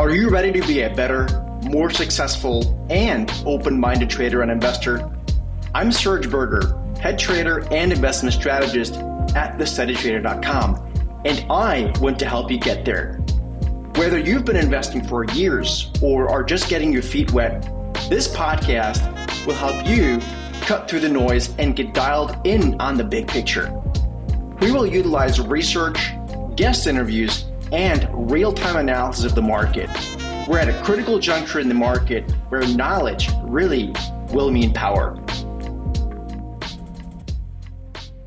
Are you ready to be a better, more successful, and open minded trader and investor? I'm Serge Berger, head trader and investment strategist at thesteadytrader.com, and I want to help you get there. Whether you've been investing for years or are just getting your feet wet, this podcast will help you cut through the noise and get dialed in on the big picture. We will utilize research, guest interviews, and real time analysis of the market. We're at a critical juncture in the market where knowledge really will mean power.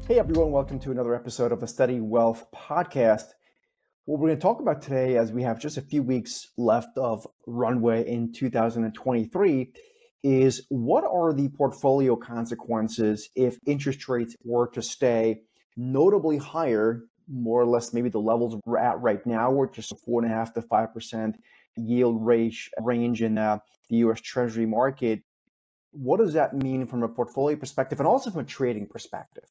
Hey everyone, welcome to another episode of the Steady Wealth Podcast. What we're going to talk about today, as we have just a few weeks left of runway in 2023, is what are the portfolio consequences if interest rates were to stay notably higher, more or less maybe the levels we're at right now, which just a four and a half to five percent yield range range in uh, the U.S. Treasury market. What does that mean from a portfolio perspective and also from a trading perspective?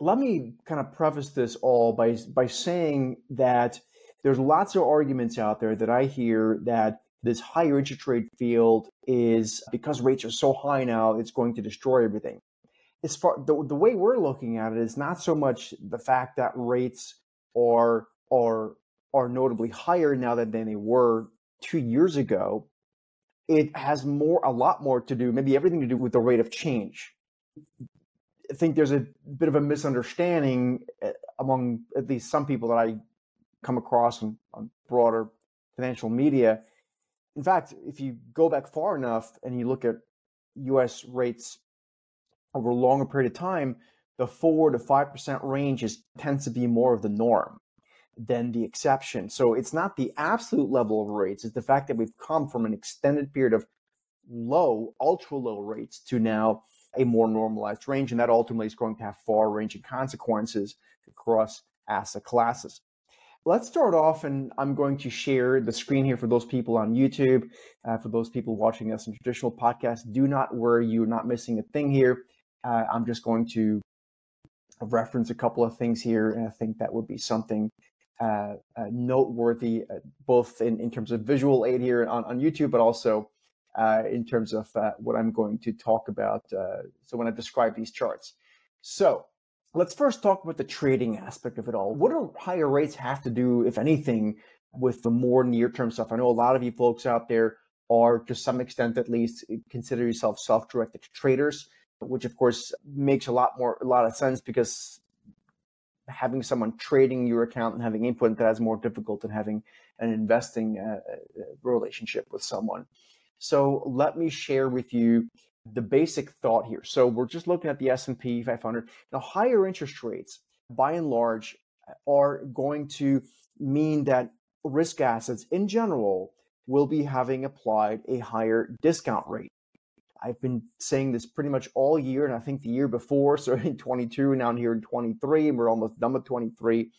let me kind of preface this all by by saying that there's lots of arguments out there that I hear that this higher interest rate field is because rates are so high now, it's going to destroy everything. As far the, the way we're looking at it is not so much the fact that rates are are are notably higher now than they were two years ago. It has more a lot more to do, maybe everything to do with the rate of change I think there's a bit of a misunderstanding eh, among at least some people that I come across on, on broader financial media. In fact, if you go back far enough and you look at U.S. rates over a longer period of time, the four to five percent range is tends to be more of the norm than the exception. So it's not the absolute level of rates; it's the fact that we've come from an extended period of low, ultra low rates to now a more normalized range, and that ultimately is going to have far-ranging consequences across asset classes. Let's start off, and I'm going to share the screen here for those people on YouTube. Uh, for those people watching us in traditional podcasts, do not worry, you're not missing a thing here. Uh, I'm just going to reference a couple of things here, and I think that would be something uh, uh noteworthy, uh, both in, in terms of visual aid here on, on YouTube, but also uh, in terms of uh, what I'm going to talk about. So when I describe these charts. So let's first talk about the trading aspect of it all. What do higher rates have to do, if anything, with the more near-term stuff? I know a lot of you folks out there are, to some extent at least, consider yourself self-directed traders, which of course makes a lot more a lot of sense because having someone trading your account and having input that is more difficult than having an investing uh, uh relationship with someone. So let me share with you the basic thought here. So we're just looking at the S&P 500. Now higher interest rates by and large are going to mean that risk assets in general will be having applied a higher discount rate. I've been saying this pretty much all year, and I think the year before, so in 22, and now here in 23, and we're almost done with 23.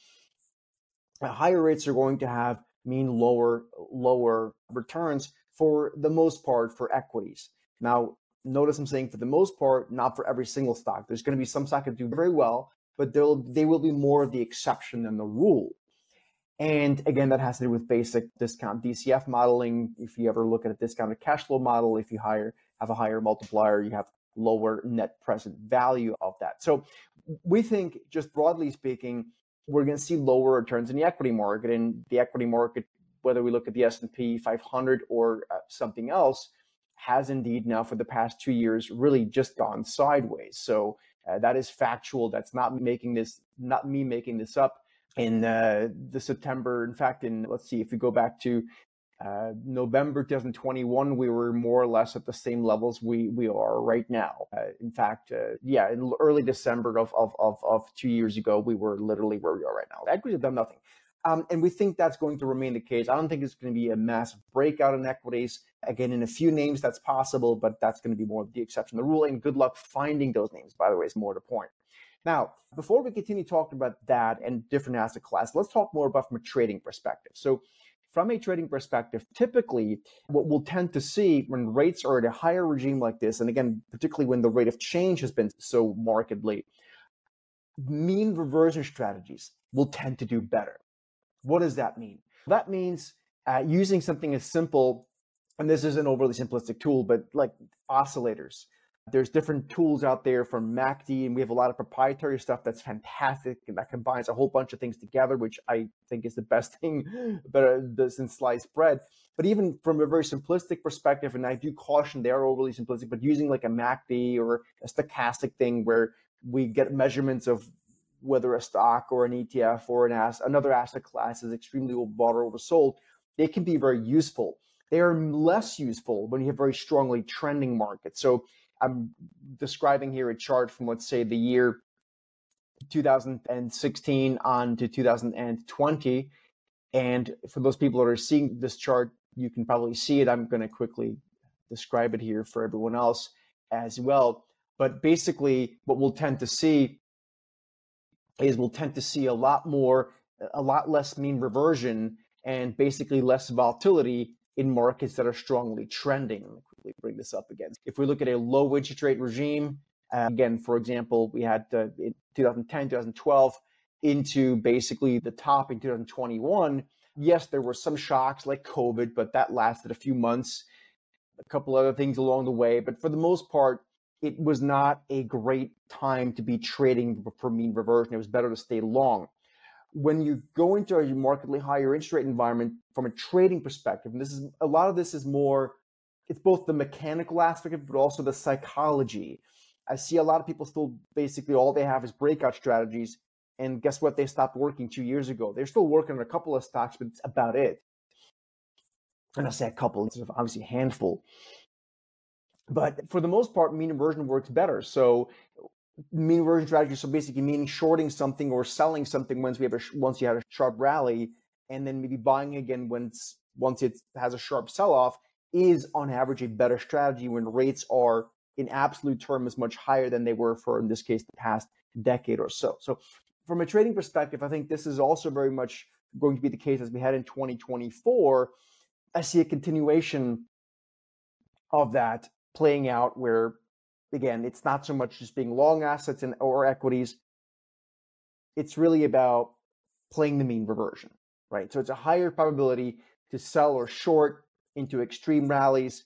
Higher rates are going to have mean lower lower returns for the most part for equities. Now, notice I'm saying for the most part, not for every single stock. There's going to be some stock that do very well, but they will be more of the exception than the rule. And again, that has to do with basic discount DCF modeling. If you ever look at a discounted cash flow model, if you hire have a higher multiplier, you have lower net present value of that. So we think, just broadly speaking, we're going to see lower returns in the equity market, and the equity market whether we look at the S&P 500 or uh, something else, has indeed now for the past two years really just gone sideways. So uh, that is factual. That's not making this, not me making this up. In uh, the September, in fact, in let's see, if we go back to uh, November 2021, we were more or less at the same levels we we are right now. Uh, in fact, uh, yeah, in early December of, of, of of two years ago, we were literally where we are right now. Equities have done nothing. Um, and we think that's going to remain the case. I don't think it's going to be a massive breakout in equities. Again, in a few names, that's possible, but that's going to be more the exception. The rule, and good luck finding those names, by the way, is more the point. Now, before we continue talking about that and different asset classes, let's talk more about from a trading perspective. So, from a trading perspective, typically what we'll tend to see when rates are at a higher regime like this, and again, particularly when the rate of change has been so markedly, mean reversion strategies will tend to do better. What does that mean? That means uh, using something as simple, and this is an overly simplistic tool, but like oscillators. There's different tools out there from MACD, and we have a lot of proprietary stuff that's fantastic and that combines a whole bunch of things together, which I think is the best thing better uh, than sliced bread. But even from a very simplistic perspective, and I do caution they are overly simplistic, but using like a MACD or a stochastic thing where we get measurements of whether a stock or an ETF or an ass, another asset class is extremely bought or oversold, they can be very useful. They are less useful when you have very strongly trending markets. So I'm describing here a chart from, let's say, the year 2016 on to 2020. And for those people that are seeing this chart, you can probably see it. I'm going to quickly describe it here for everyone else as well. But basically, what we'll tend to see is we'll tend to see a lot more, a lot less mean reversion and basically less volatility in markets that are strongly trending. Bring this up again. If we look at a low interest rate regime, uh, again, for example, we had uh, in 2010, 2012 into basically the top in 2021. Yes, there were some shocks like COVID, but that lasted a few months. A couple other things along the way, but for the most part, it was not a great time to be trading for mean reversion. It was better to stay long when you go into a markedly higher interest rate environment from a trading perspective, and this is a lot of this is more, it's both the mechanical aspect of it, but also the psychology. I see a lot of people still basically all they have is breakout strategies. And guess what? They stopped working two years ago. They're still working on a couple of stocks, but it's about it. And I say a couple, it's obviously a handful. But for the most part, mean reversion works better. So mean reversion strategy. So basically, meaning shorting something or selling something once we have a once you had a sharp rally, and then maybe buying again once once it has a sharp sell off is on average a better strategy when rates are in absolute terms much higher than they were for in this case the past decade or so. So from a trading perspective, I think this is also very much going to be the case as we had in 2024. I see a continuation of that playing out where again, it's not so much just being long assets and or equities. It's really about playing the mean reversion, right? So it's a higher probability to sell or short into extreme rallies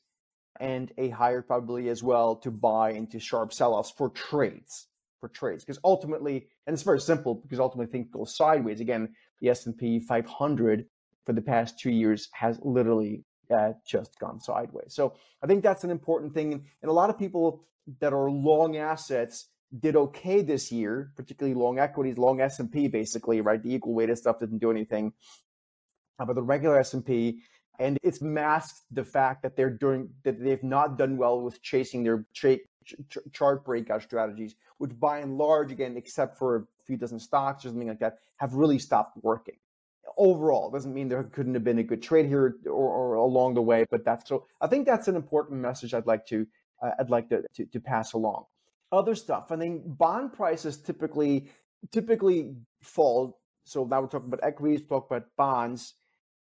and a higher probability as well to buy into sharp sell-offs for trades for trades because ultimately and it's very simple because ultimately things go sideways again the s&p 500 for the past two years has literally uh, just gone sideways so i think that's an important thing and, a lot of people that are long assets did okay this year, particularly long equities, long S&P basically, right? The equal weighted stuff didn't do anything. Uh, but the regular S&P and it's masked the fact that they're doing that they've not done well with chasing their tra- ch- chart breakout strategies, which by and large, again, except for a few dozen stocks or something like that, have really stopped working. Overall, doesn't mean there couldn't have been a good trade here or, or along the way, but that's so. I think that's an important message I'd like to uh, I'd like to, to, to pass along. Other stuff, I think bond prices typically typically fall. So now we're talking about equities, talk about bonds.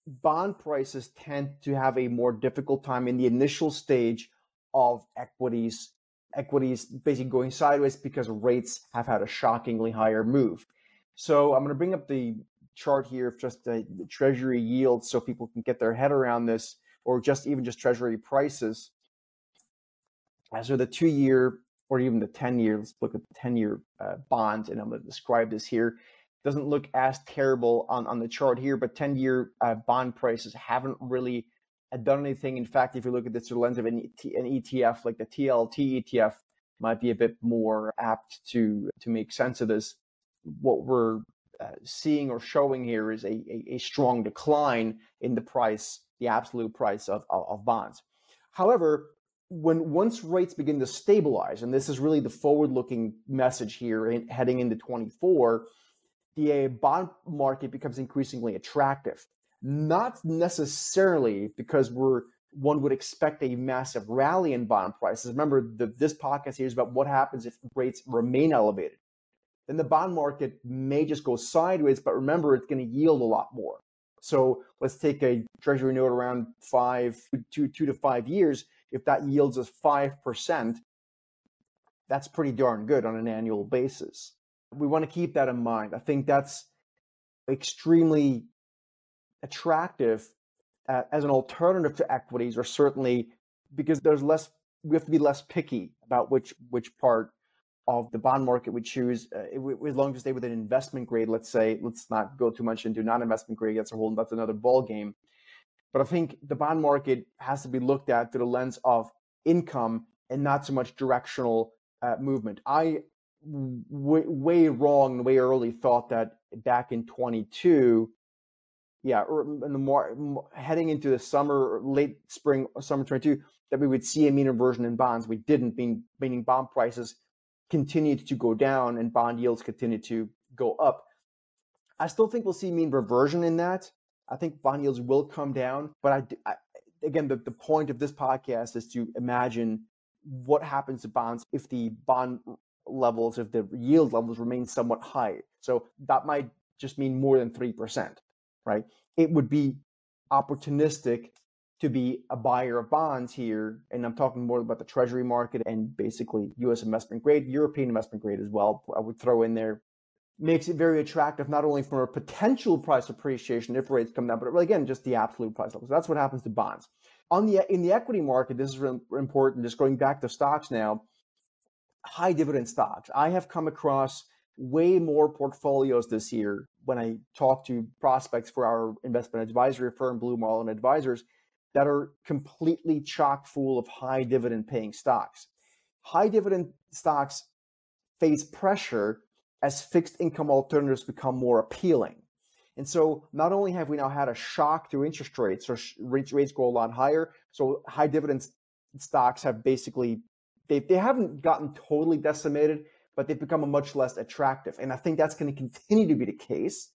Bond prices tend to have a more difficult time in the initial stage of equities. Equities basically going sideways because rates have had a shockingly higher move. So I'm going to bring up the chart here of just the, the treasury yields so people can get their head around this, or just even just treasury prices. As So the two year or even the 10 year, let's look at the 10 year uh, bonds, and I'm going to describe this here. Doesn't look as terrible on, on the chart here, but 10 year uh, bond prices haven't really uh, done anything. In fact, if you look at this through the lens of an, ETF, like the TLT ETF, might be a bit more apt to to make sense of this. What we're uh, seeing or showing here is a, a, a, strong decline in the price, the absolute price of, of, of bonds. However, when once rates begin to stabilize, and this is really the forward-looking message here, in, heading into 24, the uh, bond market becomes increasingly attractive. Not necessarily because we're one would expect a massive rally in bond prices. Remember, the, this podcast here is about what happens if rates remain elevated. Then the bond market may just go sideways, but remember, it's going to yield a lot more. So let's take a treasury note around five, two, two to five years if that yields us 5%, that's pretty darn good on an annual basis. We want to keep that in mind. I think that's extremely attractive uh, as an alternative to equities or certainly because there's less we have to be less picky about which which part of the bond market we choose uh, as long as we stay within investment grade let's say let's not go too much into non-investment grade that's a whole that's another ball game but i think the bond market has to be looked at through the lens of income and not so much directional uh, movement i w- way wrong way early thought that back in 22 yeah or in the more heading into the summer late spring summer 22 that we would see a mean reversion in bonds we didn't mean, meaning bond prices continued to go down and bond yields continued to go up. I still think we'll see mean reversion in that. I think bond yields will come down, but I, I again, the, the point of this podcast is to imagine what happens to bonds if the bond levels, if the yield levels remain somewhat high. So that might just mean more than 3%, right? It would be opportunistic to be a buyer of bonds here, and I'm talking more about the treasury market and basically US investment grade, European investment grade as well, I would throw in there, makes it very attractive, not only from a potential price appreciation if rates come down, but again, just the absolute price level. So that's what happens to bonds. On the in the equity market, this is important. Just going back to stocks now, high dividend stocks. I have come across way more portfolios this year when I talk to prospects for our investment advisory firm, Blue Marlin Advisors that are completely chock full of high dividend paying stocks. High dividend stocks face pressure as fixed income alternatives become more appealing. And so not only have we now had a shock to interest rates, so rates, go a lot higher. So high dividend stocks have basically, they, they haven't gotten totally decimated, but they've become much less attractive. And I think that's going to continue to be the case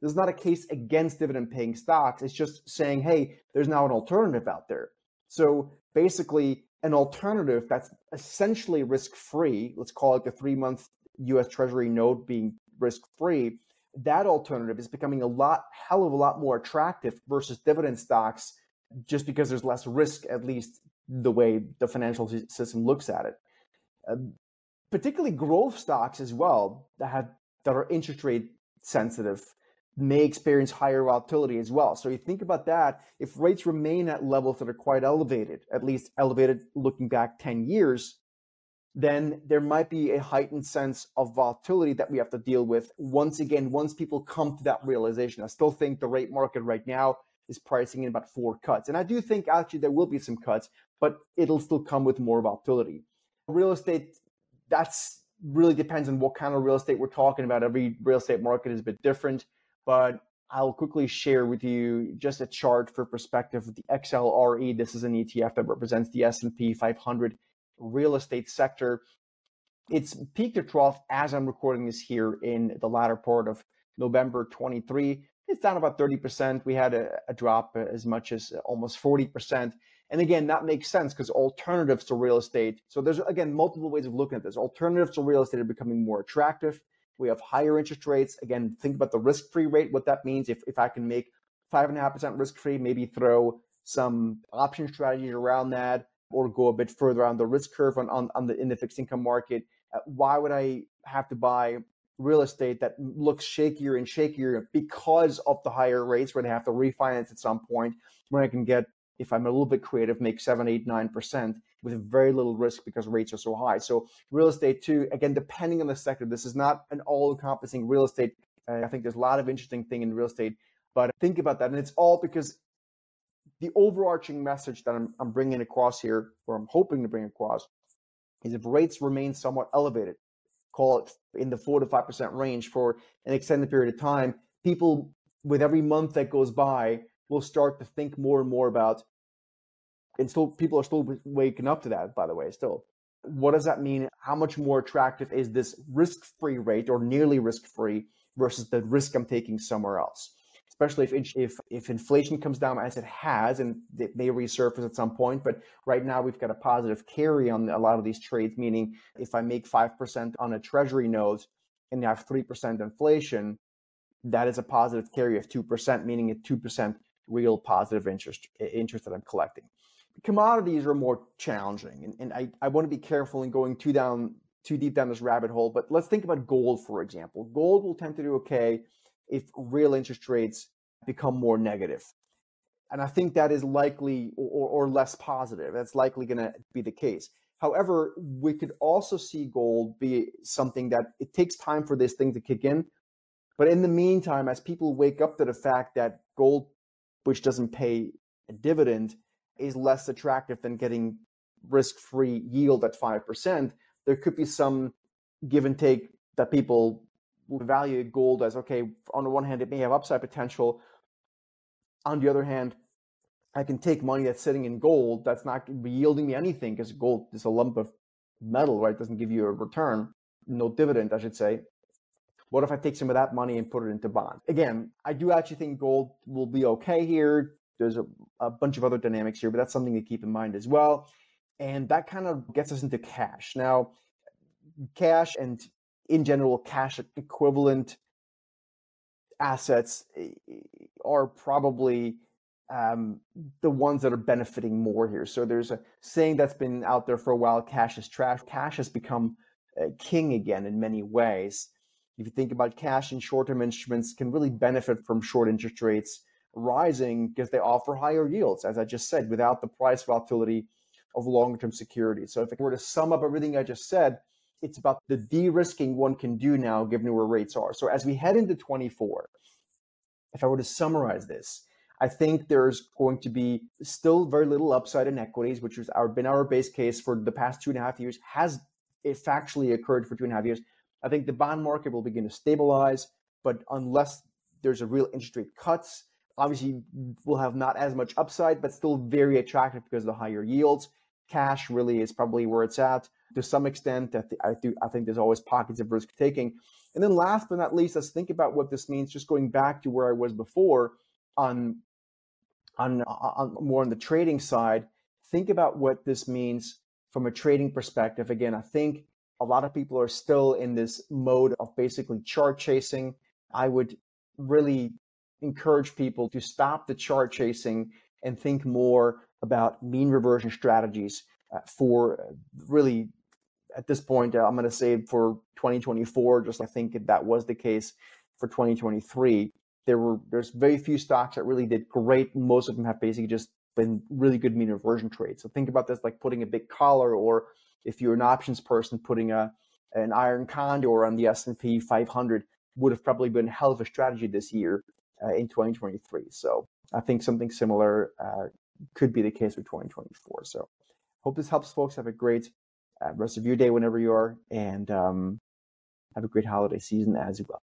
There's not a case against dividend paying stocks. It's just saying, hey, there's now an alternative out there. So basically, an alternative that's essentially risk free, let's call it the three month US Treasury note being risk free, that alternative is becoming a lot, hell of a lot more attractive versus dividend stocks just because there's less risk, at least the way the financial system looks at it. Uh, particularly growth stocks as well that have that are interest rate sensitive may experience higher volatility as well. So you think about that, if rates remain at levels that are quite elevated, at least elevated looking back 10 years, then there might be a heightened sense of volatility that we have to deal with once again, once people come to that realization. I still think the rate market right now is pricing in about four cuts. And I do think actually there will be some cuts, but it'll still come with more volatility. Real estate, that's really depends on what kind of real estate we're talking about. Every real estate market is a bit different but I'll quickly share with you just a chart for perspective of the XLRE. This is an ETF that represents the S&P 500 real estate sector. It's peak to trough as I'm recording this here in the latter part of November 23. It's down about 30%. We had a, a drop as much as almost 40%. And again, that makes sense because alternatives to real estate. So there's again multiple ways of looking at this. Alternatives to real estate are becoming more attractive. We have higher interest rates. Again, think about the risk free rate, what that means. If, if I can make 5.5% risk free, maybe throw some option strategies around that or go a bit further on the risk curve on, on, on the in the fixed income market. Uh, why would I have to buy real estate that looks shakier and shakier because of the higher rates where they have to refinance at some point when I can get if I'm a little bit creative, make seven, eight, nine percent with very little risk because rates are so high. So real estate too, again, depending on the sector, this is not an all-encompassing real estate. Uh, I think there's a lot of interesting thing in real estate, but think about that, and it's all because the overarching message that I'm, I'm bringing across here, or I'm hoping to bring across, is if rates remain somewhat elevated, call it in the four to five percent range for an extended period of time, people with every month that goes by will start to think more and more about and still people are still waking up to that by the way still. What does that mean? How much more attractive is this risk-free rate or nearly risk-free versus the risk i'm taking somewhere else especially if if if inflation comes down as it has and it may resurface at some point but right now we've got a positive carry on a lot of these trades meaning if i make 5% on a treasury note and I have 3% inflation that is a positive carry of 2% meaning a 2% real positive interest interest that i'm collecting commodities are more challenging, and, and I, I want to be careful in going too down too deep down this rabbit hole. But let's think about gold, for example. Gold will tend to do okay if real interest rates become more negative. And I think that is likely or, or less positive. That's likely going to be the case. However, we could also see gold be something that it takes time for this thing to kick in. But in the meantime, as people wake up to the fact that gold, which doesn't pay a dividend, is less attractive than getting risk free yield at 5%, there could be some give and take that people value gold as okay, on the one hand, it may have upside potential. On the other hand, I can take money that's sitting in gold that's not yielding me anything because gold is a lump of metal, right? It doesn't give you a return, no dividend, I should say. What if I take some of that money and put it into bonds? Again, I do actually think gold will be okay here. There's a, a bunch of other dynamics here, but that's something to keep in mind as well. And that kind of gets us into cash. Now, cash and in general, cash equivalent assets eh, are probably um, the ones that are benefiting more here. So there's a saying that's been out there for a while cash is trash. Cash has become uh, king again in many ways. If you think about cash and short term instruments, can really benefit from short interest rates rising because they offer higher yields, as I just said, without the price volatility of long-term securities. So if I were to sum up everything I just said, it's about the de risking one can do now given where rates are. So as we head into 24, if I were to summarize this, I think there's going to be still very little upside in equities, which has our, been our base case for the past two and a half years, has it factually occurred for two and a half years. I think the bond market will begin to stabilize, but unless there's a real interest rate cuts, obviously we'll have not as much upside, but still very attractive because of the higher yields. Cash really is probably where it's at to some extent. That I, do, I think there's always pockets of risk taking. And then last but not least, let's think about what this means. Just going back to where I was before on on, on more on the trading side, think about what this means from a trading perspective. Again, I think a lot of people are still in this mode of basically chart chasing. I would really encourage people to stop the chart chasing and think more about mean reversion strategies uh, for really at this point uh, i'm going to say for 2024 just i think that was the case for 2023 there were there's very few stocks that really did great. Most of them have basically just been really good mean reversion trades. So think about this like putting a big collar, or if you're an options person, putting a an iron condor on the S&P 500 would have probably been hell of a strategy this year uh, in 2023. So I think something similar uh, could be the case for 2024. So hope this helps folks. Have a great rest of your day whenever you are, and um, have a great holiday season as well.